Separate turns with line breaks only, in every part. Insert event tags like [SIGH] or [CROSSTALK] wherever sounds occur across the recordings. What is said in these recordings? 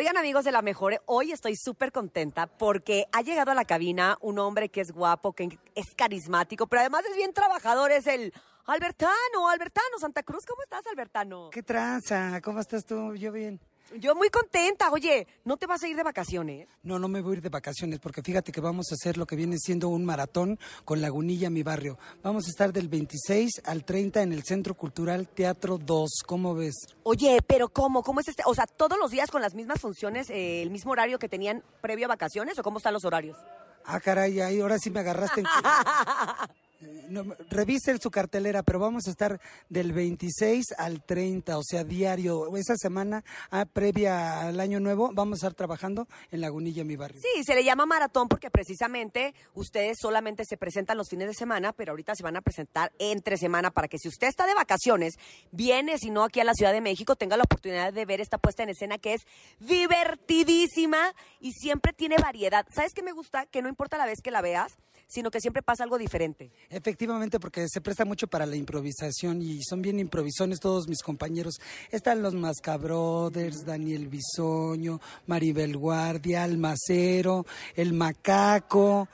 Oigan amigos de la mejor, hoy estoy súper contenta porque ha llegado a la cabina un hombre que es guapo, que es carismático, pero además es bien trabajador, es el Albertano, Albertano Santa Cruz. ¿Cómo estás, Albertano?
¿Qué tranza? ¿Cómo estás tú? Yo bien.
Yo muy contenta. Oye, ¿no te vas a ir de vacaciones?
No, no me voy a ir de vacaciones porque fíjate que vamos a hacer lo que viene siendo un maratón con Lagunilla, mi barrio. Vamos a estar del 26 al 30 en el Centro Cultural Teatro 2. ¿Cómo ves?
Oye, pero ¿cómo? ¿Cómo es este? O sea, ¿todos los días con las mismas funciones, eh, el mismo horario que tenían previo a vacaciones o cómo están los horarios?
Ah, caray, ahí ahora sí me agarraste en... [LAUGHS] No, revise su cartelera, pero vamos a estar del 26 al 30, o sea, diario. Esa semana ah, previa al año nuevo vamos a estar trabajando en Lagunilla, mi barrio.
Sí, se le llama maratón porque precisamente ustedes solamente se presentan los fines de semana, pero ahorita se van a presentar entre semana para que si usted está de vacaciones, viene, si no aquí a la Ciudad de México, tenga la oportunidad de ver esta puesta en escena que es divertidísima y siempre tiene variedad. ¿Sabes qué me gusta? Que no importa la vez que la veas, sino que siempre pasa algo diferente.
Efectivamente, porque se presta mucho para la improvisación y son bien improvisones todos mis compañeros. Están los Mascabrothers, Daniel Bisoño, Maribel Guardia, Almacero, El Macaco,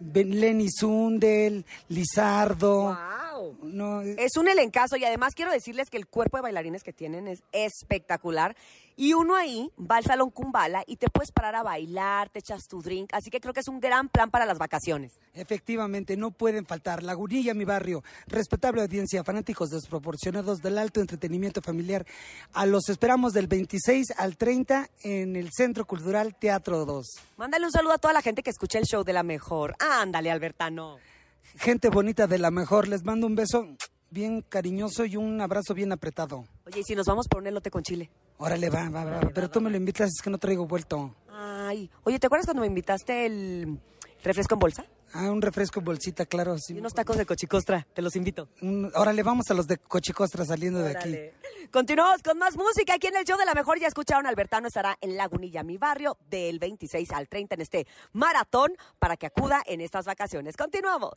Lenny Sundel, Lizardo.
No, es un elencazo y además quiero decirles que el cuerpo de bailarines que tienen es espectacular. Y uno ahí va al salón Kumbala y te puedes parar a bailar, te echas tu drink. Así que creo que es un gran plan para las vacaciones.
Efectivamente, no pueden faltar. Lagunilla, mi barrio. Respetable audiencia, fanáticos desproporcionados del alto entretenimiento familiar. A los esperamos del 26 al 30 en el Centro Cultural Teatro 2.
Mándale un saludo a toda la gente que escucha el show de la mejor. Ándale, Albertano
gente bonita de la mejor, les mando un beso bien cariñoso y un abrazo bien apretado.
Oye, ¿y si nos vamos por un elote con chile?
Órale, va, va, va, pero tú me lo invitas, es que no traigo vuelto.
Ay, oye, ¿te acuerdas cuando me invitaste el refresco en bolsa?
Ah, un refresco en bolsita, claro.
Sí. Y unos tacos de cochicostra, te los invito.
órale, vamos a los de cochicostra saliendo de aquí.
Continuamos con más música aquí en el show de la mejor. Ya escucharon, Albertano estará en Lagunilla, mi barrio, del 26 al 30 en este maratón para que acuda en estas vacaciones. Continuamos.